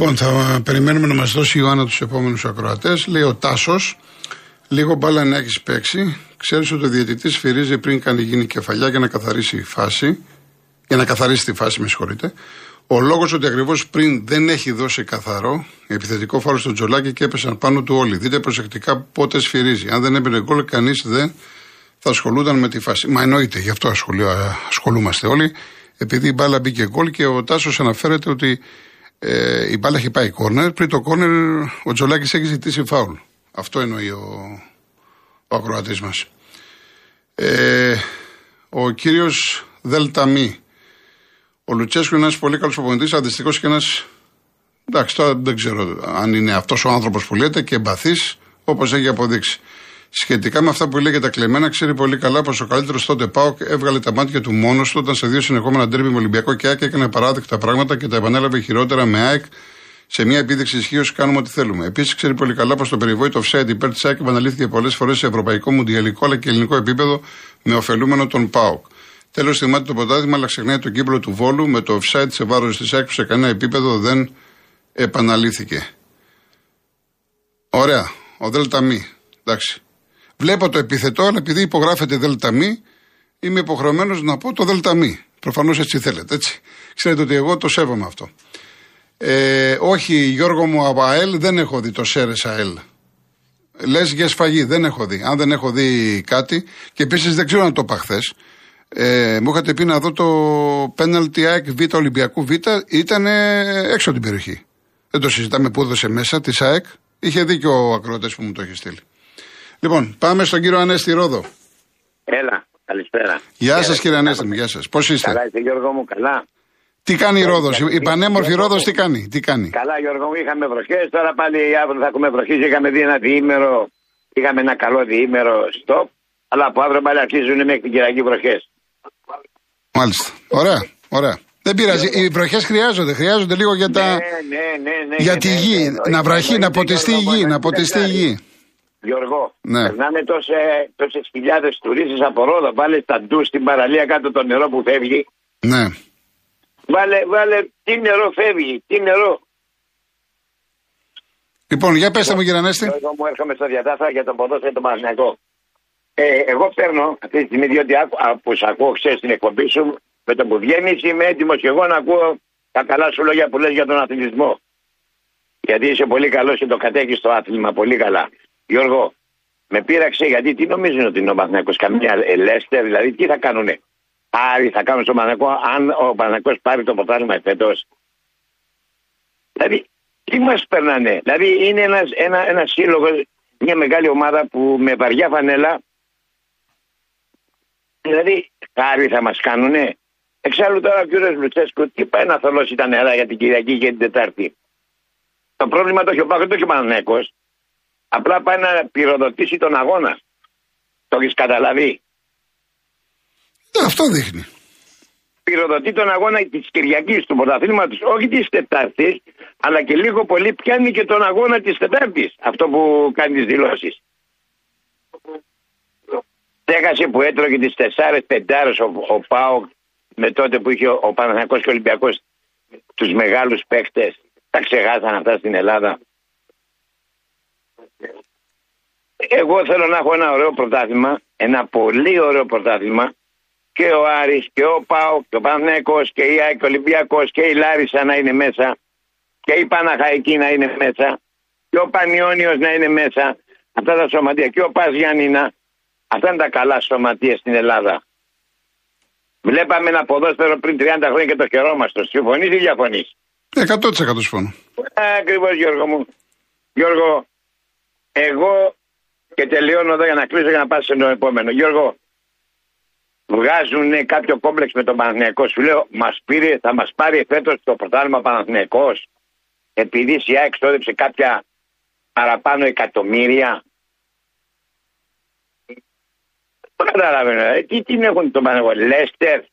Λοιπόν, θα περιμένουμε να μας δώσει η Ιωάννα τους επόμενους ακροατές. Λέει ο Τάσος, λίγο μπάλα να έχεις παίξει. Ξέρεις ότι ο διαιτητής φυρίζει πριν κάνει γίνει κεφαλιά για να καθαρίσει η φάση. Για να καθαρίσει τη φάση, με συγχωρείτε. Ο λόγος ότι ακριβώς πριν δεν έχει δώσει καθαρό επιθετικό φάρο στο τζολάκι και έπεσαν πάνω του όλοι. Δείτε προσεκτικά πότες σφυρίζει. Αν δεν έμπαινε γκολ, κανείς δεν θα ασχολούνταν με τη φάση. Μα εννοείται, γι' αυτό ασχολούμαστε όλοι. Επειδή η μπάλα μπήκε γκολ και ο Τάσος αναφέρεται ότι ε, η μπάλα έχει πάει κόρνερ. Πριν το κόρνερ, ο Τζολάκης έχει ζητήσει φάουλ. Αυτό εννοεί ο, ο ακροατής μας. Ε, ο κύριος Δελταμή. Ο Λουτσέσκου είναι ένας πολύ καλός προπονητής, αντιστοιχώς και ένας. Εντάξει, τώρα δεν ξέρω αν είναι αυτός ο άνθρωπος που λέτε και εμπαθή, όπως έχει αποδείξει. Σχετικά με αυτά που λέει για τα κλεμμένα, ξέρει πολύ καλά πως ο καλύτερος τότε Πάοκ έβγαλε τα μάτια του μόνος του όταν σε δύο συνεχόμενα ντέρμπι με Ολυμπιακό και ΑΕΚ έκανε παράδεκτα πράγματα και τα επανέλαβε χειρότερα με ΑΕΚ σε μια επίδειξη ισχύω κάνουμε ό,τι θέλουμε. Επίσης, ξέρει πολύ καλά πως το περιβόητο offside υπέρ της ΑΕΚ επαναλήθηκε πολλές φορές σε ευρωπαϊκό, μουντιαλικό αλλά και ελληνικό επίπεδο με ωφελούμενο τον ΠΑΟΚ. Τέλος, θυμάται το ποτάδημα, αλλά ξεχνάει τον κύκλο του Βόλου με το offside σε βάρος της ΑΕΚ που σε κανένα επίπεδο δεν επαναλήθηκε. Ωραία. Ο Δέλτα Μη. Εντάξει. Βλέπω το επιθετό, αλλά επειδή υπογράφεται ΔΕΛΤΑ ΜΗ, είμαι υποχρεωμένος να πω το ΔΕΛΤΑ ΜΗ. Προφανώς έτσι θέλετε, έτσι. Ξέρετε ότι εγώ το σέβομαι αυτό. Ε, όχι, Γιώργο μου από ΑΕΛ δεν έχω δει το ΣΕΡΕ ΑΕΛ. Λες για σφαγή, δεν έχω δει. Αν δεν έχω δει κάτι, και επίσης δεν ξέρω αν το είπα χθες. Ε, μου είχατε πει να δω το πέναλτι ΑΕΚ Β Ολυμπιακού Β, ήταν έξω από την περιοχή. Δεν το συζητάμε που έδωσε μέσα της ΑΕΚ. Είχε δίκιο ο ακροατέ που μου το έχει στείλει. Λοιπόν, πάμε στον κύριο Ανέστη Ρόδο. Έλα, καλησπέρα. Γεια σας κύριε Ανέστη, γεια σας. Πώς είστε; Καλά, είστε Γιώργο μου, καλά. Τι κάνει η Ρόδος, η πανέμορφη Ρόδος τι κάνει, τι κάνει; Καλά, Γιώργο μου, είχαμε βροχές. Τώρα πάλι αύριο θα έχουμε βροχές. Είχαμε δει ένα διήμερο, είχαμε ένα καλό διήμερο stop. Αλλά από αύριο πάλι αρχίζουν μέχρι την κυριακή βροχές. Μάλιστα. Ωραία, ωραία. Δεν πειράζει. Οι βροχές χρειάζονται. Χρειάζονται λίγο για, τα... ναι, ναι, ναι, ναι, για τη ναι, γη. ναι, ναι, να βραχεί, ναι, να ναι, ποτιστεί η Γιώργο, γη. να Να ποτιστεί η γη. Γιώργο, Ναι. περνάνε τόσε, τόσες χιλιάδες τουρίστες από Ρόδο. Βάλε τα ντου στην παραλία κάτω το νερό που φεύγει. Ναι. Βάλε, βάλε, τι νερό φεύγει, τι νερό. Λοιπόν, για πέστε μου κύριε Ανέστη. Γιώργο μου έρχομαι στο διατάφρα για τον ποδόσφαιρο το Παναγιακό. Ε, εγώ παίρνω αυτή τη στιγμή, διότι άκου, α, που σ' ακούω ξέρεις στην εκπομπή σου, με το που βγαίνεις είμαι έτοιμος και εγώ να ακούω τα καλά σου λόγια που λες για τον αθλητισμό. Γιατί είσαι πολύ καλός και το κατέχεις στο άθλημα πολύ καλά. Γιώργο, με πείραξε γιατί τι νομίζουν ότι είναι ο Παναγιακός καμιά ελέστερ, δηλαδή τι θα κάνουνε; Άρη θα κάνουν στο Παναγιακό αν ο Παναγιακός πάρει το ποτάλιμα εφέτος. Δηλαδή, τι μας περνάνε; Δηλαδή, είναι ένας, ένα, ένας σύλλογος, μια μεγάλη ομάδα που με βαριά φανέλα. Δηλαδή, χάρη θα μας κάνουνε; Εξάλλου τώρα ο κύριος Λουτσέσκου, τι πάει να θολώσει τα νερά για την Κυριακή και την Τετάρτη; Το πρόβλημα το έχει ο Πάκο, το έχει ο Πανανέκος. Απλά πάει να πυροδοτήσει τον αγώνα. Το έχεις καταλαβεί. Ε, Αυτό δείχνει. Πυροδοτεί τον αγώνα της Κυριακής του πρωταθλήματος, όχι της Τετάρτης, αλλά και λίγο πολύ πιάνει και τον αγώνα της Τετάρτης. Αυτό που κάνει τις δηλώσεις. Έχασε που έτρωγε τις τεσσάρες πεντάρες ο, ο Πάο με τότε που είχε ο, ο Παναθηναϊκός και ο Ολυμπιακός τους μεγάλους παίχτε. Τα ξεχάσαν αυτά στην Ελλάδα. Εγώ θέλω να έχω ένα ωραίο πρωτάθλημα, ένα πολύ ωραίο πρωτάθλημα και ο Άρης και ο Πάο και ο Παναθηναϊκός και η ΑΕΚ Ολυμπιακός και η Λάρισα να είναι μέσα και η Παναχαϊκή να είναι μέσα και ο Πανιόνιος να είναι μέσα αυτά τα σωματεία και ο Πας Γιάννηνα αυτά είναι τα καλά σωματεία στην Ελλάδα. Βλέπαμε ένα ποδόσφαιρο πριν 30 χρόνια και το χαιρόμαστε. Συμφωνείς ή διαφωνείς; 100% συμφωνώ. Ακριβώς Γιώργο μου. Γιώργο, εγώ και τελειώνω εδώ για να κλείσω για να πάω στο επόμενο. Γιώργο, βγάζουν κάποιο κόμπλεξ με τον Παναθηναϊκό. Σου λέω, μας πήρε, θα μας πάρει φέτος το πρωτάθλημα Παναθηναϊκός επειδή η ΣΥΑ εξόδεψε κάποια παραπάνω εκατομμύρια. Δεν καταλαβαίνω. ε. Τι την έχουν τον Παναθηναϊκό. Λέστερ.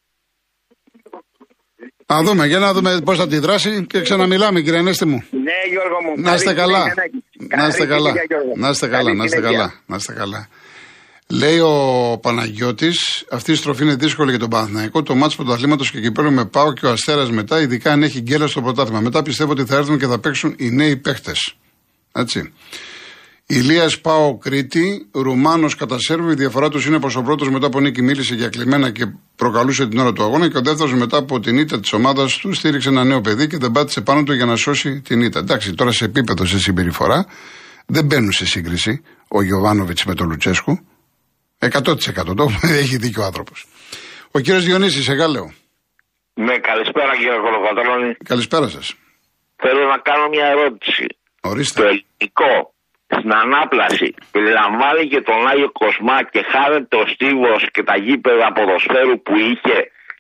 Α δούμε, για να δούμε πώς θα αντιδράσει και ξαναμιλάμε, κύριε Ανέστη μου. Ναι, Γιώργο μου. Να είστε Καλή καλά. συνέχεια, Γιαννάκη. Να είστε Καλή καλά. συνέχεια, Γιώργο. Να είστε καλά, Καλή να είστε συνέχεια. καλά. Να είστε καλά. Λέει ο Παναγιώτης, αυτή η στροφή είναι δύσκολη για τον Παναθηναϊκό. Το μάτσο πρωταθλήματος και κυπέλου με πάω και ο Αστέρας μετά, ειδικά αν έχει γκέλα στο πρωτάθλημα. Μετά πιστεύω ότι θα έρθουν και θα παίξουν οι νέοι παίχτες. Έτσι. Ηλίας Πάο Κρήτη, Ρουμάνος κατά Σέρβο. Η διαφορά τους είναι πως ο πρώτος μετά από νίκη μίλησε για κλειμένα και προκαλούσε την ώρα του αγώνα και ο δεύτερος μετά από την ήττα της ομάδας του στήριξε ένα νέο παιδί και δεν πάτησε πάνω του για να σώσει την ήττα. Εντάξει, τώρα σε επίπεδο σε συμπεριφορά δεν μπαίνουν σε σύγκριση ο Γιωβάνοβιτς με τον Λουτσέσκου. 100% το έχει δίκιο ο άνθρωπος. Ο κύριος Διονύσης, σε γάλεο. Ναι, καλησπέρα κύριε Κολοκοτρόνη. Καλησπέρα σας. Θέλω να κάνω μια ερώτηση. Ορίστε. Το ελληνικό στην ανάπλαση περιλαμβάνει και τον Άγιο Κοσμά και χάρεται ο Στίβος και τα γήπεδα ποδοσφαίρου που είχε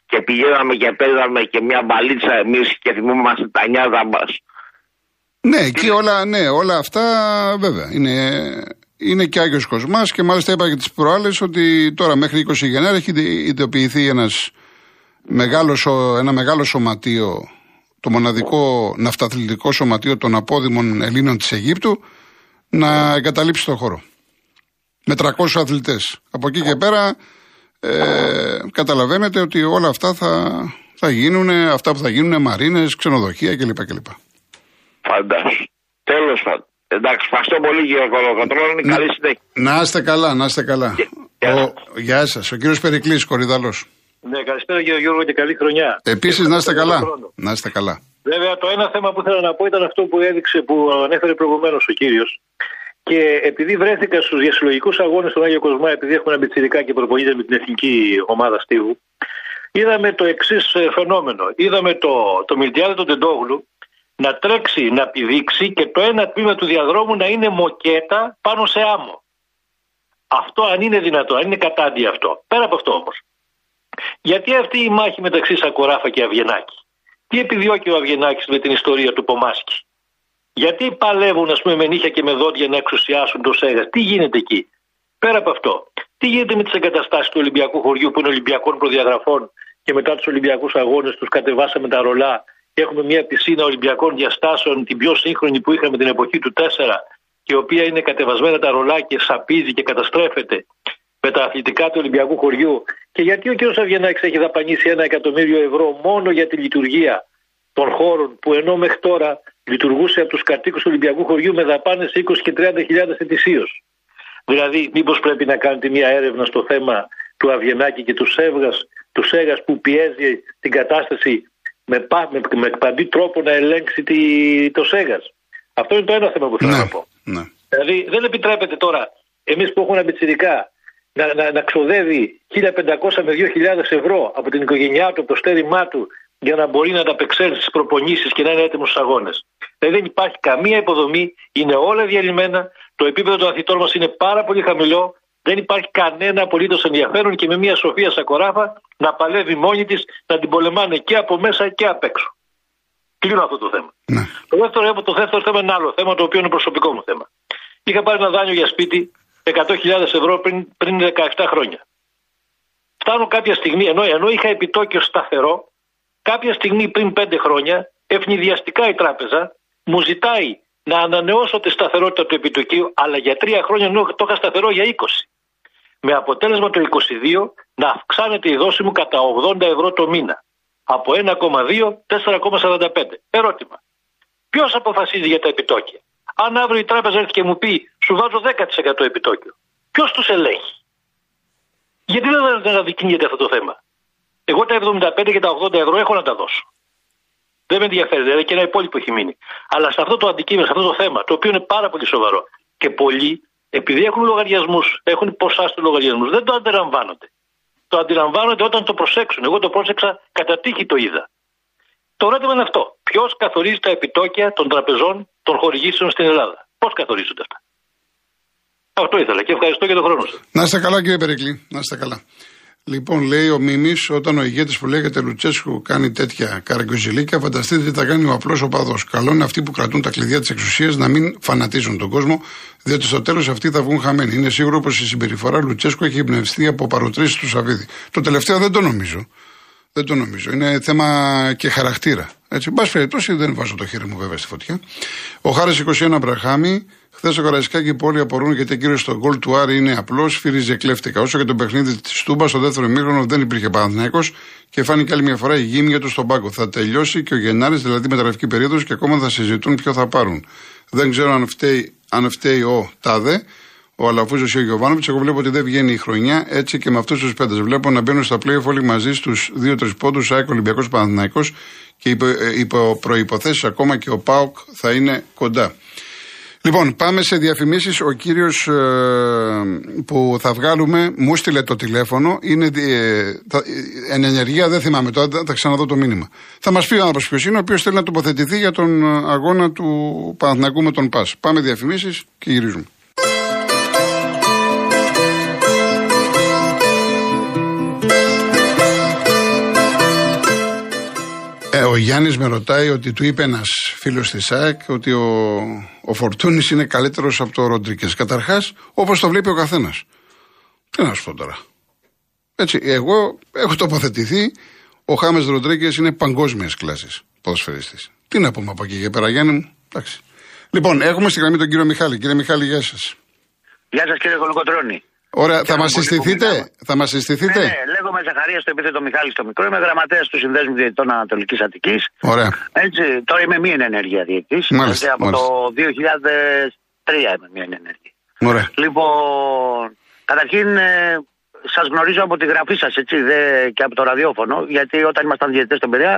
και πηγαίναμε και παίζαμε και μια μπαλίτσα εμείς και θυμόμαστε τα νιάτα μας. Ναι, εκεί όλα, ναι, όλα αυτά βέβαια είναι, είναι και Άγιος Κοσμάς και μάλιστα είπα και τις προάλλες ότι τώρα μέχρι 20 Γενάρη έχει ειδοποιηθεί ένας μεγάλος, ένα μεγάλο σωματείο, το μοναδικό ναυταθλητικό σωματείο των απόδημων Ελλήνων της Αιγύπτου να εγκαταλείψει το χώρο. Με 300 αθλητές. Από εκεί και πέρα ε, καταλαβαίνετε ότι όλα αυτά θα, θα γίνουν, αυτά που θα γίνουν μαρίνες, ξενοδοχεία κλπ. κλπ. Φαντάσου. Τέλος πάντων. Εντάξει, ευχαριστώ πολύ κύριε Κολοκοτρόνη. Καλή συνέχεια. Να είστε καλά, να είστε καλά. Γεια. Ο, γεια σας. Ο κύριος Περικλής, Κορυδαλός. Ναι, καλησπέρα κύριε Γιώργο και καλή χρονιά. Επίσης, να είστε καλά. Να είστε καλά. Βέβαια, το ένα θέμα που ήθελα να πω ήταν αυτό που έδειξε, που ανέφερε προηγουμένως ο κύριος. Και επειδή βρέθηκα στους διασυλλογικούς αγώνες στον Άγιο Κοσμά, επειδή έχουμε ένα μπιτσιρικά και προπονείται με την εθνική ομάδα Στίβου, είδαμε το εξής φαινόμενο. Είδαμε το, το Μιλτιάδε τον Τεντόγλου να τρέξει, να πηδήξει και το ένα τμήμα του διαδρόμου να είναι μοκέτα πάνω σε άμμο. Αυτό αν είναι δυνατό, αν είναι κατάντι αυτό. Πέρα από αυτό όμως. Γιατί αυτή η μάχη μεταξύ Σακοράφα και Αβγενάκη; Τι επιδιώκει ο Αβγενάκη με την ιστορία του Πομάσκη; Γιατί παλεύουν, ας πούμε, με νύχια και με δόντια να εξουσιάσουν το ΣΕΓΑ. Τι γίνεται εκεί; Πέρα από αυτό. Τι γίνεται με τις εγκαταστάσεις του Ολυμπιακού χωριού που είναι Ολυμπιακών προδιαγραφών και μετά τους Ολυμπιακούς αγώνες τους κατεβάσαμε τα ρολά Έχουμε μια πισίνα Ολυμπιακών διαστάσεων, την πιο σύγχρονη που είχαμε την εποχή του 4, και η οποία είναι κατεβασμένα τα ρολά και σαπίζει και καταστρέφεται με τα αθλητικά του Ολυμπιακού χωριού. Και γιατί ο κ. Αβγενάκη έχει δαπανίσει ένα εκατομμύριο ευρώ μόνο για τη λειτουργία των χώρων που ενώ μέχρι τώρα λειτουργούσε από τους κατοίκους του Ολυμπιακού χωριού με δαπάνες 20 και 30 χιλιάδες ετησίως. Δηλαδή, μήπως πρέπει να κάνετε μια έρευνα στο θέμα του Αβγενάκη και του Σέβγας, του Σέγας που πιέζει την κατάσταση με, με, με παντή τρόπο να ελέγξει τη, το ΣΕΓΑΣ. Αυτό είναι το ένα θέμα που θέλω Ναι, να πω. ναι. Δηλαδή δεν επιτρέπεται τώρα εμείς που έχουμε αμπιτσιρικά να, να, να ξοδεύει 1.500 με 2.000 ευρώ από την οικογένειά του, από το στέρημά του για να μπορεί να ανταπεξέλθει στις προπονήσεις και να είναι έτοιμος στους αγώνες. Δηλαδή δεν υπάρχει καμία υποδομή, είναι όλα διαλυμένα, το επίπεδο των αθλητών μας είναι πάρα πολύ χαμηλό, δεν υπάρχει κανένα απολύτως ενδιαφέρον και με μια Σοφία Σακοράφα να παλεύει μόνη της να την πολεμάνε και από μέσα και απ' έξω. Κλείνω αυτό το θέμα. Ναι. Το δεύτερο, το δεύτερο θέμα είναι άλλο θέμα, το οποίο είναι προσωπικό μου θέμα. Είχα πάρει ένα δάνειο για σπίτι 100.000 ευρώ πριν, πριν 17 χρόνια. Φτάνω κάποια στιγμή, ενώ, ενώ είχα επιτόκιο σταθερό, κάποια στιγμή πριν 5 χρόνια, ευνηδιαστικά η τράπεζα μου ζητάει να ανανεώσω τη σταθερότητα του επιτοκίου, αλλά για 3 χρόνια ενώ το είχα σταθερό για 20. Με αποτέλεσμα το 22 να αυξάνεται η δόση μου κατά 80 ευρώ το μήνα. Από 1,2 4,45. Ερώτημα. Ποιος αποφασίζει για τα επιτόκια; Αν αύριο η τράπεζα έρθει και μου πει σου βάζω 10% επιτόκιο. Ποιος τους ελέγχει; Γιατί δεν αναδεικνύεται αυτό το θέμα; Εγώ τα 75 και τα 80 ευρώ έχω να τα δώσω. Δεν με ενδιαφέρει, δηλαδή και ένα υπόλοιπο έχει μείνει. Αλλά σε αυτό το αντικείμενο, σε αυτό το θέμα, το οποίο είναι πάρα πολύ σοβαρό και πολλοί, επειδή έχουν λογαριασμούς, έχουν ποσά στους λογαριασμούς, δεν το αντιλαμβάνονται. Το αντιλαμβάνονται όταν το προσέξουν. Εγώ το πρόσεξα, κατά τύχη το είδα. Το ερώτημα είναι αυτό. Ποιος καθορίζει τα επιτόκια των τραπεζών των χορηγήσεων στην Ελλάδα; Πώς καθορίζονται αυτά; Αυτό ήθελα και ευχαριστώ για τον χρόνο σας. Να είστε καλά, κύριε Περικλή. Να είστε καλά. Λοιπόν, λέει ο Μίμης, όταν ο ηγέτης που λέγεται Λουτσέσκου κάνει τέτοια καραγκιουζιλίκια, φανταστείτε τι θα κάνει ο απλός οπαδός. Καλό είναι αυτοί που κρατούν τα κλειδιά της εξουσίας να μην φανατίζουν τον κόσμο, διότι στο τέλος αυτοί θα βγουν χαμένοι. Είναι σίγουρο πως η συμπεριφορά Λουτσέσκου έχει εμπνευστεί από παροτρήσεις του Σαββίδη. Το τελευταίο δεν το νομίζω. Δεν το νομίζω. Είναι θέμα και χαρακτήρα. Έτσι, μπα περιπτώσει δεν βάζω το χέρι μου βέβαια στη φωτιά. Ο Χάρης 21 Μπραχάμι, χθες ο Καραϊσκάκη και όλοι απορούν γιατί ο κύριος στο γκολ του Άρη είναι απλός, φύριζε κλέφτηκα. Όσο και το παιχνίδι της Τούμπας στο δεύτερο μήχρονο δεν υπήρχε Παναθυναϊκό και φάνηκε άλλη μια φορά η γύμνια του στον πάγκο. Θα τελειώσει και ο Γενάρης, δηλαδή μεταγραφική περίοδος και ακόμα θα συζητούν ποιο θα πάρουν. Δεν ξέρω αν φταίει, αν φταίει ο Τάδε, ο Αλαφούζος ή ο Γιωβάνοβιτς. Εγώ βλέπω ότι δεν βγαίνει η χρονιά έτσι και με αυτούς τους πέντε. Βλέπω να μπαίνουν στα playoff όλοι μαζί στους 2-3 πόντους, ΑΕΚ Ολυμπιακός Παναθυναϊκό και υπό, ε, υπό προποθέσει ακόμα και ο ΠΑΟΚ θα είναι κοντά. Λοιπόν, πάμε σε διαφημίσεις. Ο κύριος ε, που θα βγάλουμε μου στείλε το τηλέφωνο. Είναι ε, εν ενεργεία, δεν θυμάμαι τώρα, θα ξαναδώ το μήνυμα. Θα μας πει ο άνθρωπος ποιος είναι, ο οποίος θέλει να τοποθετηθεί για τον αγώνα του Παναθηνακού με τον ΠΑΣ. Πάμε διαφημίσεις και γυρίζουμε. Γιάννης με ρωτάει ότι του είπε ένας φίλος της ΣΑΕΚ ότι ο, ο Φορτούνης είναι καλύτερος από το Ροντρίκες. Καταρχάς, όπως το βλέπει ο καθένας. Τι να σου πω τώρα. Έτσι, εγώ έχω τοποθετηθεί. Ο Χάμες Ροντρίκες είναι παγκόσμιας κλάσης ποδοσφαιριστής. Τι να πούμε από εκεί και πέρα, Γιάννη μου; Εντάξει. Λοιπόν, έχουμε στη γραμμή τον κύριο Μιχάλη. Κύριε Μιχάλη, γεια σας. Γεια σας, κύριε Κολοκοτρόνη. Ωραία, θα μας συστηθείτε; Θα μας συστηθείτε; Ναι, ναι, λέγομαι Ζαχαρίας στο επίθετο Μιχάλης στο μικρό. Είμαι γραμματέας του Συνδέσμου Διαιτητών Ανατολικής Αττικής. Ωραία. Έτσι, τώρα είμαι μία ενέργεια διαιτητής. Μάλιστα, Από μάλιστα. το 2003 είμαι μία ενέργεια. Ωραία. Λοιπόν, καταρχήν ε, σας γνωρίζω από τη γραφή σας και από το ραδιόφωνο. Γιατί όταν ήμασταν διαιτητές στον Πειραιά,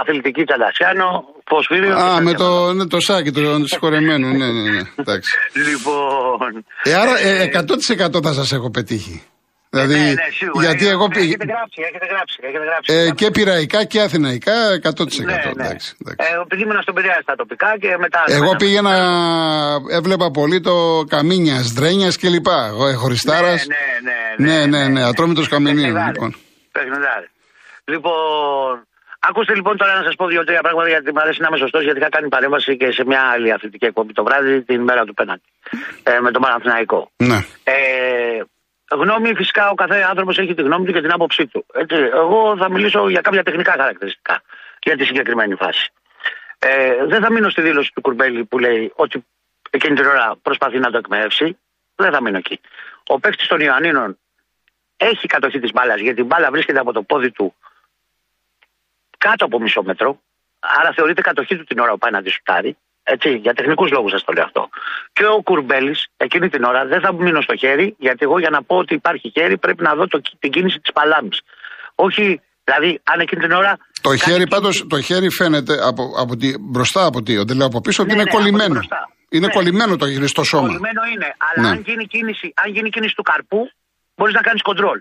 αθλητική Τσαντασιάνο, Φωσφύριο. Α, με το, ναι, το σάκι, το συγχωρεμένο. ναι, ναι, ναι. Εντάξει. Λοιπόν. Ε, άρα ε, 100% θα σας έχω πετύχει. Δηλαδή, ναι, ναι, σίγουρα. γιατί εγώ πήγα. Έχετε γράψει, έχετε γράψει. Έχετε γράψει. Ε, και πειραϊκά και αθηναϊκά 100%. ναι, ναι. Εντάξει, εντάξει. Ε, επειδή ήμουν στον Πειραιά στα τοπικά και μετά. Εγώ πήγαινα, έβλεπα πολύ το Καμίνιας, Δρένιας κλπ. Εγώ ε, χωριστάρας. Ναι, ναι, ναι, ναι, ναι, ατρόμητος Καμινίου. Παιχνιδάρι. Λοιπόν. Παιχνιδάρι. Λοιπόν, ακούστε λοιπόν τώρα να σας πω δύο-τρία πράγματα γιατί μου αρέσει να είμαι σωστός γιατί είχα κάνει παρέμβαση και σε μια άλλη αθλητική εκπομπή το βράδυ την μέρα του πέναντι. Ε, με το Παναθηναϊκό. Ναι. Ε, γνώμη, φυσικά ο κάθε άνθρωπος έχει τη γνώμη του και την άποψή του. Έτσι, εγώ θα μιλήσω για κάποια τεχνικά χαρακτηριστικά για τη συγκεκριμένη φάση. Ε, δεν θα μείνω στη δήλωση του Κουρμπέλη που λέει ότι εκείνη την ώρα προσπαθεί να το εκμεύσει. Δεν θα μείνω εκεί. Ο παίκτης των Ιωαννίνων έχει κατοχή της μπάλας γιατί η μπάλα βρίσκεται από το πόδι του κάτω από μισό μέτρο. Άρα θεωρείται κατοχή του την ώρα που πάει να τη σουτάρει. Έτσι, για τεχνικούς λόγους σας το λέω αυτό. Και ο Κουρμπέλης εκείνη την ώρα δεν θα μείνω στο χέρι, γιατί εγώ για να πω ότι υπάρχει χέρι πρέπει να δω το, την κίνηση της παλάμης. Όχι, δηλαδή, αν εκείνη την ώρα. Το κάνει χέρι κίνηση- πάντως, το χέρι φαίνεται από, από τη, μπροστά από τι, δεν λέω από πίσω, ότι Ναι, είναι ναι, από την κολλημένο. μπροστά. Είναι Ναι. κολλημένο το χέρι στο σώμα. Κολλημένο είναι. Αλλά Ναι. αν, γίνει κίνηση, αν γίνει κίνηση του καρπού, μπορείς να κάνεις κοντρόλ.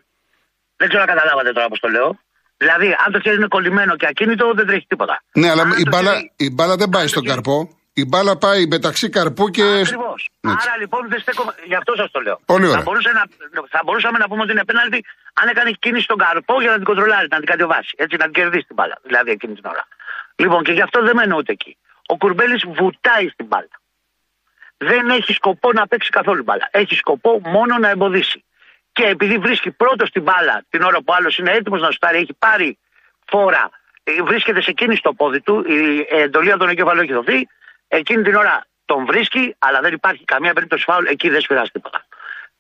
Δεν ξέρω αν καταλάβατε τώρα πώς το λέω. Δηλαδή, αν το χέρι είναι κολλημένο και ακίνητο, δεν τρέχει τίποτα. Ναι, αλλά Αν η το μπάλα, χέρι- η μπάλα δεν πάει αν το στον χέρι- καρπό. Η μπάλα πάει μεταξύ καρπού και. Ακριβώς. Έτσι. Άρα λοιπόν δεν στέκομαι. Γι' αυτό σας το λέω. Πολύ ωραία. Θα, μπορούσε να, θα μπορούσαμε να πούμε ότι είναι πέναλτι αν έκανε κίνηση στον καρπό για να την κοντρολάρει, να την κατεβάσει. Έτσι, να την κερδίσει την μπάλα. Δηλαδή εκείνη την ώρα. Λοιπόν, και γι' αυτό δεν μένω ούτε εκεί. Ο Κουρμπέλης βουτάει στην μπάλα. Δεν έχει σκοπό να παίξει καθόλου μπάλα. Έχει σκοπό μόνο να εμποδίσει. Και επειδή βρίσκει πρώτο την μπάλα την ώρα που άλλος είναι έτοιμος να σουτάρει, έχει πάρει φόρα, ε, βρίσκεται σε κίνηση το πόδι του, η εντολή από τον εγκέφαλο έχει δοθεί, εκείνη την ώρα τον βρίσκει, αλλά δεν υπάρχει καμία περίπτωση φάουλ, εκεί δεν σφυράζει τίποτα.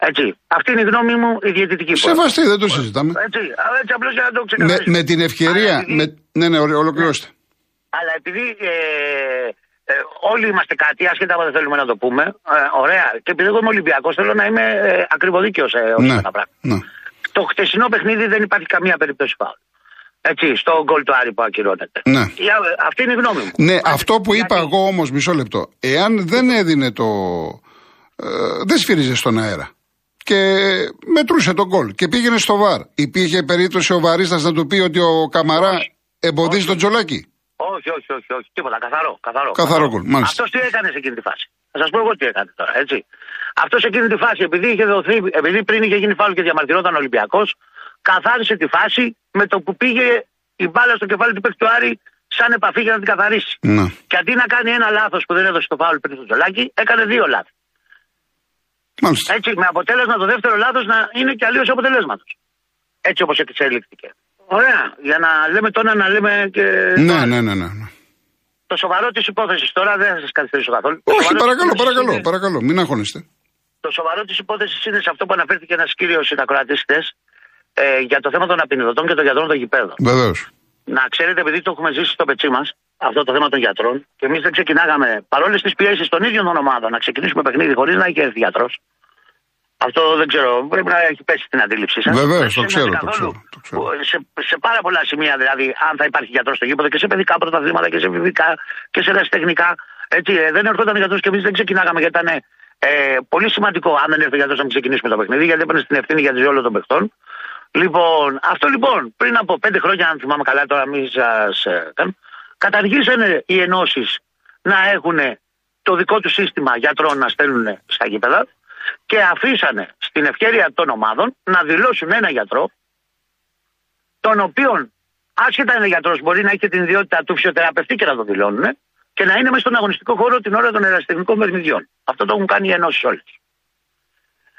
Έτσι. Αυτή είναι η γνώμη μου, η διαιτητική. Σεβαστή, δεν το συζητάμε. Έτσι, α, έτσι απλώς για να το Με, ξεκαθαρίσουμε. με την ευκαιρία. Αλλά επειδή- Με, ναι, ναι, ολο- ολοκληρώστε. αλλά επειδή ε, ε, όλοι είμαστε κάτι, άσχετα από δεν θέλουμε να το πούμε, ε, ωραία, και επειδή εγώ είμαι Ολυμπιακός, θέλω να είμαι ε, ακριβοδίκαιος σε όλα Ναι, αυτά τα πράγματα. ναι. Το χτεσινό παιχνίδι δεν υπάρχει καμία περίπτωση φάουλ. Έτσι, στο γκολ του Άρη που ακυρώνεται. Ναι. Για- αυτή είναι η γνώμη μου. Ναι, αυτό που είπα Γιατί- εγώ όμως, μισό λεπτό. Εάν δεν έδινε το. Ε, δεν σφύριζε στον αέρα. Και μετρούσε τον γκολ και πήγαινε στο βαρ. Υπήρχε περίπτωση ο βαρίστας να του πει ότι ο Καμαρά εμποδίζει τον τζολάκι. Όχι, όχι, όχι, όχι. Τίποτα. Καθαρό. Καθαρό, Καθαρό γκολ, μάλιστα. Αυτός τι έκανε σε εκείνη τη φάση; Θα σας πω εγώ τι έκανε τώρα, έτσι. Αυτός σε εκείνη τη φάση, επειδή, είχε δοθεί, επειδή πριν είχε γίνει φάουλ και διαμαρτυρόταν ο Ολυμπιακός, καθάρισε τη φάση με το που πήγε η μπάλα στο κεφάλι του παίκτη του Άρη σαν επαφή για να την καθαρίσει. Ναι. Και αντί να κάνει ένα λάθος που δεν έδωσε το φάουλ πριν στο τζολάκι, έκανε δύο λάθη. Μάλιστα. Έτσι, με αποτέλεσμα το δεύτερο λάθος να είναι και αλλίω αποτελέσματος. Έτσι όπως εξελίχθηκε. Ωραία. Για να λέμε τώρα να λέμε και. Ναι, ναι, ναι, ναι. ναι. Το σοβαρό της υπόθεσης τώρα δεν θα σας καθυστερήσω καθόλου. Το Όχι, σοβαρό της παρακαλώ, υπόθεσης παρακαλώ, είναι- παρακαλώ, μην αγχώνεστε. Το σοβαρό της υπόθεσης είναι σε αυτό που αναφέρθηκε ένας κύριος συνακροατής χθες ε, για το θέμα των απεινιδωτών και των γιατρών των γηπέδων. Βεβαίως. Να ξέρετε, επειδή το έχουμε ζήσει στο πετσί μας, αυτό το θέμα των γιατρών, και εμείς δεν ξεκινάγαμε παρόλες τις πιέσεις των ίδιων των ομάδων να ξεκινήσουμε παιχνίδι χωρίς να έχει έρθει γιατρός. Αυτό δεν ξέρω, πρέπει να έχει πέσει την αντίληψή σας. Βεβαίως, το ξέρω, το ξέρω, το ξέρω. Σε, σε πάρα πολλά σημεία, δηλαδή, αν θα υπάρχει γιατρός στο γήπεδο και σε παιδικά πρωταθλήματα και σε βιβλικά και σε ερασιτεχνικά. Έτσι, ε, δεν ερχόταν γιατρό και εμείς δεν ξεκινάγαμε γιατί ήταν ε, πολύ σημαντικό, αν δεν έρθει γιατρός, να μην ξεκινήσουμε το παιχνίδι, γιατί έπαιρνε την ευθύνη για τη ζωή όλων των παιχτών. Λοιπόν, αυτό λοιπόν, πριν από πέντε χρόνια, αν θυμάμαι καλά, τώρα μην σας ε, κάνω, καταργήσανε οι ενώσεις να έχουν το δικό τους σύστημα γιατρών να στέλνουν στα γήπεδα και αφήσανε στην ευκαιρία των ομάδων να δηλώσουν ένα γιατρό, τον οποίον άσχετα είναι γιατρός, μπορεί να έχει και την ιδιότητα του φυσιοθεραπευτή και να το δηλώνουν και να είναι μέσα στον αγωνιστικό χώρο την ώρα των ερασιτεχνικών παιχνιδιών. Αυτό το έχουν κάνει οι ενώσεις όλες.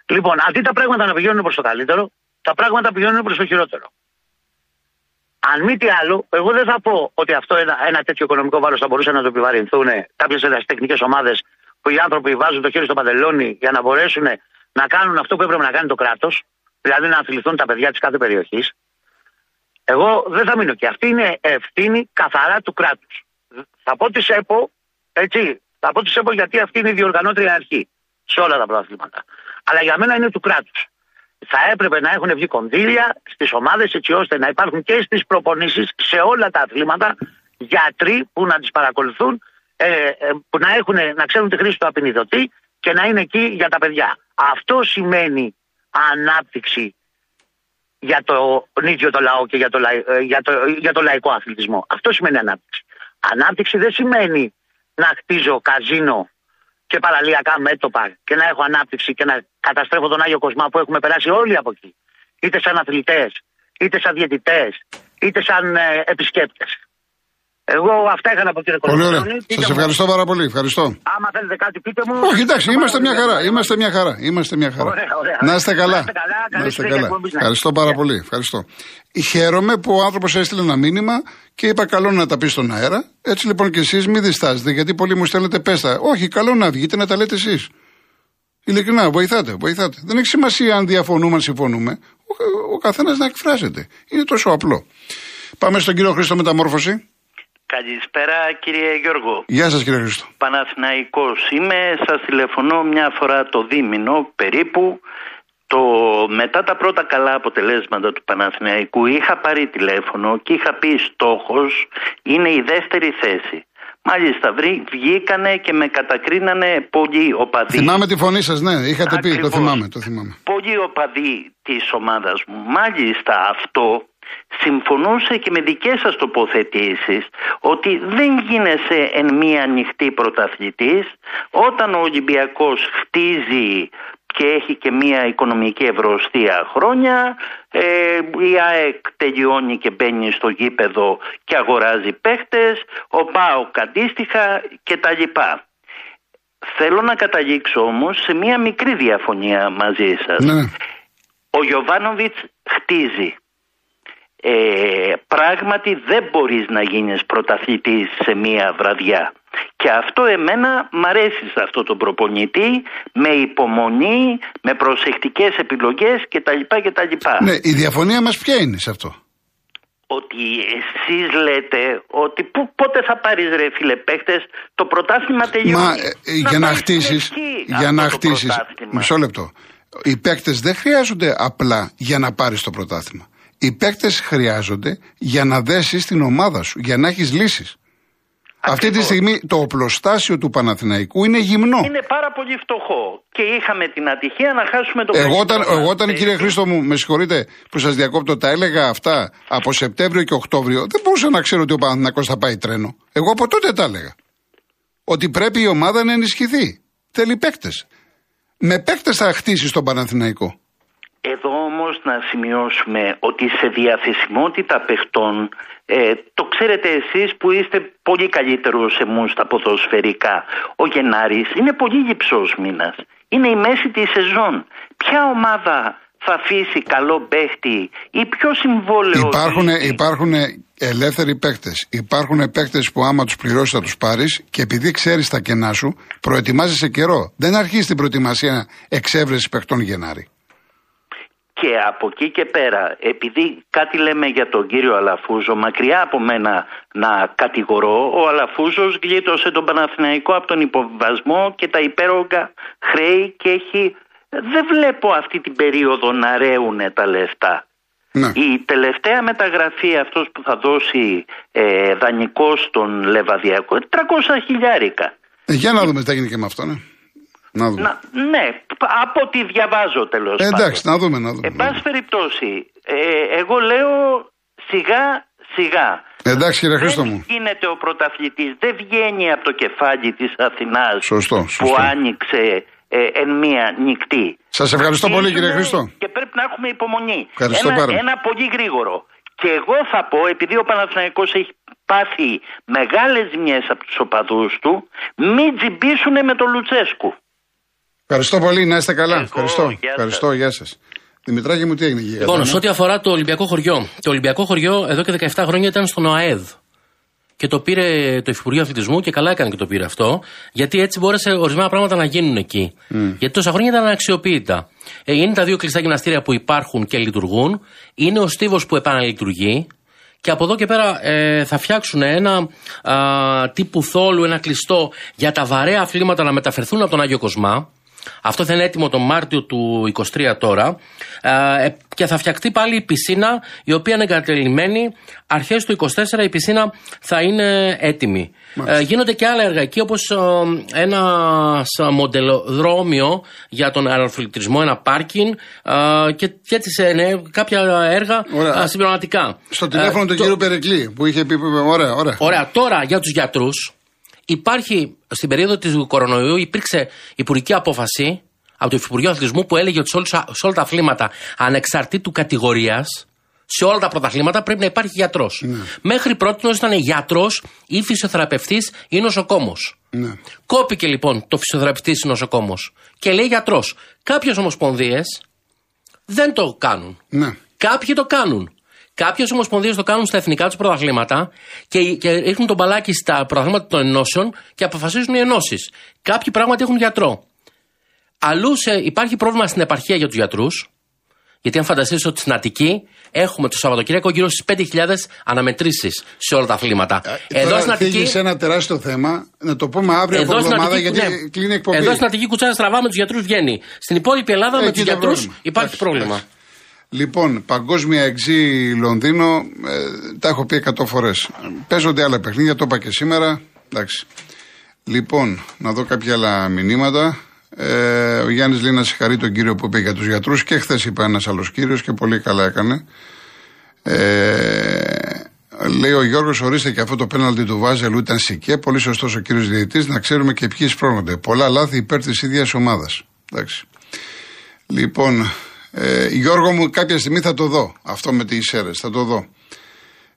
Λοιπόν, αντί τα πράγματα να πηγαίνουν προς το καλύτερο, τα πράγματα πηγαίνουν προς το χειρότερο. Αν μη τι άλλο, εγώ δεν θα πω ότι αυτό ένα, ένα τέτοιο οικονομικό βάρος θα μπορούσε να το επιβαρυνθούν κάποιες ερασιτεχνικέ ομάδες που οι άνθρωποι βάζουν το χέρι στο παντελόνι για να μπορέσουν να κάνουν αυτό που έπρεπε να κάνει το κράτος, δηλαδή να αθληθούν τα παιδιά της κάθε περιοχής. Εγώ δεν θα μείνω και αυτή είναι ευθύνη καθαρά του κράτους. Θα πω της ΕΠΟ, έτσι, θα πω της ΕΠΟ γιατί αυτή είναι η διοργανώτρια αρχή σε όλα τα πρωταθλήματα. Αλλά για μένα είναι του κράτους. Θα έπρεπε να έχουν βγει κονδύλια στις ομάδες έτσι ώστε να υπάρχουν και στις προπονήσεις σε όλα τα αθλήματα γιατροί που να τις παρακολουθούν, ε, ε, που να, έχουν, να ξέρουν τη χρήση του απεινιδωτή και να είναι εκεί για τα παιδιά. Αυτό σημαίνει ανάπτυξη για τον ίδιο το λαό και για το, λαϊ- ε, για, το, για το λαϊκό αθλητισμό. Αυτό σημαίνει ανάπτυξη. Ανάπτυξη δεν σημαίνει να χτίζω καζίνο και παραλιακά μέτωπα και να έχω ανάπτυξη και να καταστρέφω τον Άγιο Κοσμά που έχουμε περάσει όλοι από εκεί. Είτε σαν αθλητές, είτε σαν διαιτητές, είτε σαν ε, επισκέπτες. Εγώ αυτά είχα να πω κύριε Πολύ ωραία. Κολοκυθόνη. Πείτε Σας μου, ευχαριστώ πάρα πολύ. Ευχαριστώ. Άμα θέλετε κάτι πείτε μου. Όχι, εντάξει, Θα είμαστε πάρω μια τηλέφωνο. χαρά. Είμαστε μια χαρά. Είμαστε μια χαρά. Ωραία, ωραία. Να είστε καλά. Να είστε καλά, καλή Να είστε συνέχεια καλά. εκπομπής να Ευχαριστώ έχετε. πάρα Γεια. πολύ. Ευχαριστώ. Χαίρομαι που ο άνθρωπος έστειλε ένα μήνυμα και είπα καλό να τα πεις στον αέρα. Έτσι λοιπόν και εσείς μην διστάζετε, γιατί πολλοί μου στέλνετε πέστα. Όχι, καλό να βγείτε να τα λέτε εσείς. Ειλικρινά, βοηθάτε, βοηθάτε. Δεν έχει σημασία αν διαφωνούμε, αν συμφωνούμε. Ο, ο καθένας να εκφράζεται. Είναι τόσο απλό. Πάμε στον κύριο Χρήστο Μεταμόρφωση. Καλησπέρα κύριε Γιώργο. Γεια σας κύριε Χρήστο. Παναθηναϊκός είμαι, σας τηλεφωνώ μια φορά το δίμηνο περίπου. Το, μετά τα πρώτα καλά αποτελέσματα του Παναθηναϊκού είχα πάρει τηλέφωνο και είχα πει στόχος είναι η δεύτερη θέση. Μάλιστα βρή, βγήκανε και με κατακρίνανε πολλοί οπαδοί. Θυμάμαι τη φωνή σας, ναι, είχατε πει, το Ακριβώς. θυμάμαι, το θυμάμαι. πολλοί οπαδοί της ομάδας μου. Μάλιστα αυτό συμφωνούσε και με δικές σας τοποθετήσεις ότι δεν γίνεσαι εν μία ανοιχτή πρωταθλητής όταν ο Ολυμπιακός χτίζει και έχει και μία οικονομική ευρωστία χρόνια ε, η ΑΕΚ τελειώνει και μπαίνει στο γήπεδο και αγοράζει παίχτες ο ΠΑΟΚ αντίστοιχα και τα λοιπά. Θέλω να καταλήξω όμως σε μία μικρή διαφωνία μαζί σας. Ναι, ναι. Ο Γιωβάνοβιτς χτίζει. Ε, πράγματι δεν μπορείς να γίνεις πρωταθλητής σε μία βραδιά. Και αυτό εμένα μ' αρέσει σε αυτό το προπονητή με υπομονή, με προσεκτικές επιλογές κτλ. κτλ. Ναι, η διαφωνία μας ποια είναι σε αυτό; Ότι εσείς λέτε ότι που, πότε θα πάρεις ρε φίλε παίχτες, το πρωτάθλημα τελειώνει. Μα ε, ε, για να πάει στην χτίσεις. ευχή Για αυτό να το χτίσεις. πρωτάθλημα. Μισό λεπτό. Οι παίκτες δεν χρειάζονται απλά για να πάρεις το πρωτάθλημα. Οι παίκτες χρειάζονται για να δέσεις την ομάδα σου, για να έχεις λύσεις. Αυτή τη Ακριβώς. στιγμή το οπλοστάσιο του Παναθηναϊκού είναι γυμνό. Είναι πάρα πολύ φτωχό και είχαμε την ατυχία να χάσουμε το Εγώ όταν, παιχνίδι εγώ μας. όταν κύριε Χρήστο μου, με συγχωρείτε που σας διακόπτω, τα έλεγα αυτά από Σεπτέμβριο και Οκτώβριο, δεν μπορούσα να ξέρω ότι ο Παναθηναϊκός θα πάει τρένο. Εγώ από τότε τα έλεγα. Ότι πρέπει η ομάδα να ενισχυθεί. Θέλει παίκτες. Με παίκτες θα χτίσει τον Παναθηναϊκό. Εδώ όμως να σημειώσουμε ότι σε διαθεσιμότητα παιχτών ε, το ξέρετε εσείς που είστε πολύ καλύτερος σε εμούς στα ποδοσφαιρικά. Ο Γενάρης είναι πολύ γυψός μήνας. Είναι η μέση της σεζόν. Ποια ομάδα θα αφήσει καλό παίχτη ή ποιο συμβόλαιο. Υπάρχουν, δίνει. υπάρχουν ελεύθεροι παίκτες. Υπάρχουν παίκτες που άμα τους πληρώσεις θα τους πάρεις και επειδή ξέρεις τα κενά σου, προετοιμάζεσαι καιρό. Δεν αρχίζει την προετοιμασία εξέβρεσης παιχτών Γενάρη. Και από εκεί και πέρα, επειδή κάτι λέμε για τον κύριο Αλαφούζο, μακριά από μένα να κατηγορώ, ο Αλαφούζος γλίτωσε τον Παναθηναϊκό από τον υποβιβασμό και τα υπέρογκα χρέη και έχει... Δεν βλέπω αυτή την περίοδο να ρέουν τα λεφτά. Ναι. Η τελευταία μεταγραφή αυτός που θα δώσει ε, δανεικό στον Λεβαδιακό 300 χιλιάρικα. Ε, για να δούμε τι θα γίνει και με αυτό, ναι. Να δούμε. Να, ναι, από ό,τι διαβάζω τέλος Ε, εντάξει, να δούμε, να δούμε. Εν πάση περιπτώσει, ε, εγώ λέω σιγά σιγά. Εντάξει, κύριε Χρήστο μου. Δεν γίνεται ο πρωταθλητής, δεν βγαίνει από το κεφάλι της Αθηνάς Σωστό, που σωστό. άνοιξε ε, εν μία νυχτή. Σας ευχαριστώ πολύ, κύριε Είναι- Χρήστο. Και πρέπει να έχουμε υπομονή. Ευχαριστώ ένα, πάρα. ένα πολύ γρήγορο. Και εγώ θα πω, επειδή ο Παναθηναϊκός έχει πάθει μεγάλες ζημιές από τους οπαδούς του, μην τζιμπήσουν με τον Λουτσέσκου. Ευχαριστώ πολύ, να είστε καλά. Εγώ, Ευχαριστώ. γεια σας. Ευχαριστώ, γεια σας. Δημητράκη μου, τι έγινε εκεί. Λοιπόν, σε ό,τι αφορά το Ολυμπιακό χωριό. Το Ολυμπιακό χωριό εδώ και 17 χρόνια ήταν στον ΟΑΕΔ. Και το πήρε το Υφυπουργείο Αθλητισμού και καλά έκανε και το πήρε αυτό. Γιατί έτσι μπόρεσε ορισμένα πράγματα να γίνουν εκεί. Γιατί τόσα χρόνια ήταν αναξιοποιητά. Ε, είναι τα δύο κλειστά γυμναστήρια που υπάρχουν και λειτουργούν. Είναι ο στίβος που επαναλειτουργεί. Και από εδώ και πέρα ε, θα φτιάξουν ένα α, τύπου θόλου, ένα κλειστό για τα βαρέα αθλήματα να μεταφερθούν από τον Άγιο Κοσμά. Αυτό θα είναι έτοιμο τον Μάρτιο του 23 τώρα. Ε, και θα φτιαχτεί πάλι η πισίνα, η οποία είναι εγκατελειμμένη. Αρχές του 24 η πισίνα θα είναι έτοιμη. Ε, γίνονται και άλλα έργα εκεί, όπως ένας σ- μοντελοδρόμιο για τον αεροφιλτρισμό, ένα πάρκινγκ ε, και, και έτσι σε, ναι, κάποια έργα Ωραία. ε, συμπληρωματικά. Στο Ε, τηλέφωνο του το- κύριου Περικλή που είχε πει. Ωραία, ωραία. Ωραία, τώρα για τους γιατρούς υπάρχει στην περίοδο του κορονοϊού υπήρξε υπουργική απόφαση από το Υφυπουργείο Αθλητισμού που έλεγε ότι σε, όλους, σε όλα τα αθλήματα ανεξαρτήτου κατηγορίας, σε όλα τα πρωταθλήματα πρέπει να υπάρχει γιατρός. Μέχρι πρώτη ήταν γιατρός ή φυσιοθεραπευτής ή νοσοκόμος. Ναι. Κόπηκε λοιπόν το φυσιοθεραπευτής ή νοσοκόμος και λέει γιατρός. Κάποιες ομοσπονδίες δεν το κάνουν. Ναι. Κάποιοι το κάνουν. Κάποιες ομοσπονδίες το κάνουν στα εθνικά τους πρωταθλήματα και, και ρίχνουν τον μπαλάκι στα πρωταθλήματα των ενώσεων και αποφασίζουν οι ενώσεις. Κάποιοι πράγματι έχουν γιατρό. Αλλού σε- υπάρχει πρόβλημα στην επαρχία για τους γιατρούς. Γιατί αν φανταστείτε ότι στην Αττική έχουμε το Σαββατοκύριακο γύρω στις 5.000 αναμετρήσεις σε όλα τα αθλήματα. Ε, Τώρα θίγεις ένα τεράστιο θέμα. Να το πούμε αύριο από εδώ στην εβδομάδα Αττική, γιατί ναι. κλείνει η εκπομπή. Εδώ στην Αττική κουτσάρα στραβά με τους γιατρούς βγαίνει. Στην υπόλοιπη Ελλάδα με Εκεί τους το γιατρούς πρόβλημα. υπάρχει Εντάξει, πρόβλημα. Εντάξει. Λοιπόν, παγκόσμια εξή Λονδίνο, ε, τα έχω πει 100 φορές. Παίζονται άλλα παιχνίδια, το είπα και σήμερα. Εντάξει. Λοιπόν, να δω κάποια άλλα μηνύματα. Ε, ο Γιάννης λέει να συγχαρεί τον κύριο που είπε για τους γιατρούς και χθες είπε ένας άλλος κύριος και πολύ καλά έκανε. Ε, λέει ο Γιώργος, ορίστε και αυτό το πέναλτι του Βάζελου ήταν σικέ. Πολύ σωστός ο κύριος Διαιτητής, να ξέρουμε και ποιοι σπρώχνονται. Πολλά λάθη υπέρ της ίδιας ομάδας. Εντάξει. Λοιπόν, ε, Γιώργο μου, κάποια στιγμή θα το δω. Αυτό με τις αίρε, θα το δω.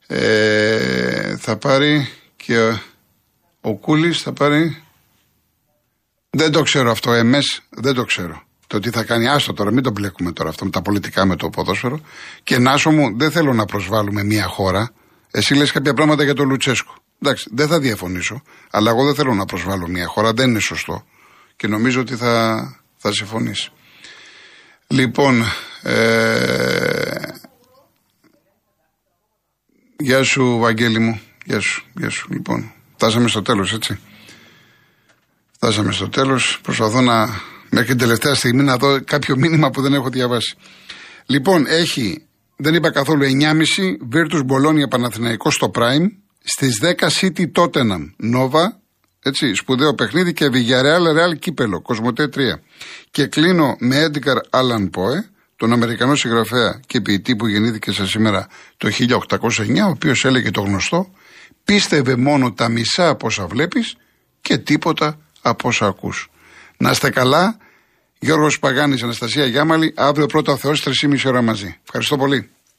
Ε, θα πάρει και ο, ο Κούλης θα πάρει. Δεν το ξέρω αυτό, εμές δεν το ξέρω. Το τι θα κάνει, άστο τώρα, μην το μπλέκουμε τώρα αυτό με τα πολιτικά με το ποδόσφαιρο. Και Νάσο μου, δεν θέλω να προσβάλλουμε μια χώρα. Εσύ λες κάποια πράγματα για τον Λουτσέσκο. Εντάξει, δεν θα διαφωνήσω, αλλά εγώ δεν θέλω να προσβάλλω μια χώρα, δεν είναι σωστό. Και νομίζω ότι θα, θα συμφωνήσει. Λοιπόν, ε, γεια σου Βαγγέλη μου, γεια σου, γεια σου. Λοιπόν, φτάσαμε στο τέλος έτσι. Φτάσαμε στο τέλος, προσπαθώ να μέχρι την τελευταία στιγμή να δω κάποιο μήνυμα που δεν έχω διαβάσει. Λοιπόν, έχει, δεν είπα καθόλου, 9.30 Virtus Bologna Παναθηναϊκός στο Prime, στις 10 City Tottenham Nova, έτσι, σπουδαίο παιχνίδι και Villarreal Real Κύπελο, Κοσμοτέ 3. Και κλείνω με Edgar Allan Poe, τον Αμερικανό συγγραφέα και ποιητή που γεννήθηκε σε σήμερα το 1809, ο οποίος έλεγε το γνωστό «Πίστευε μόνο τα μισά από όσα βλέπεις και τίποτα από όσα ακούς». Να είστε καλά, Γιώργος Παγάνης, Αναστασία Γιάμαλη, αύριο πρώτα Θεός, 3,5 ώρα μαζί. Ευχαριστώ πολύ.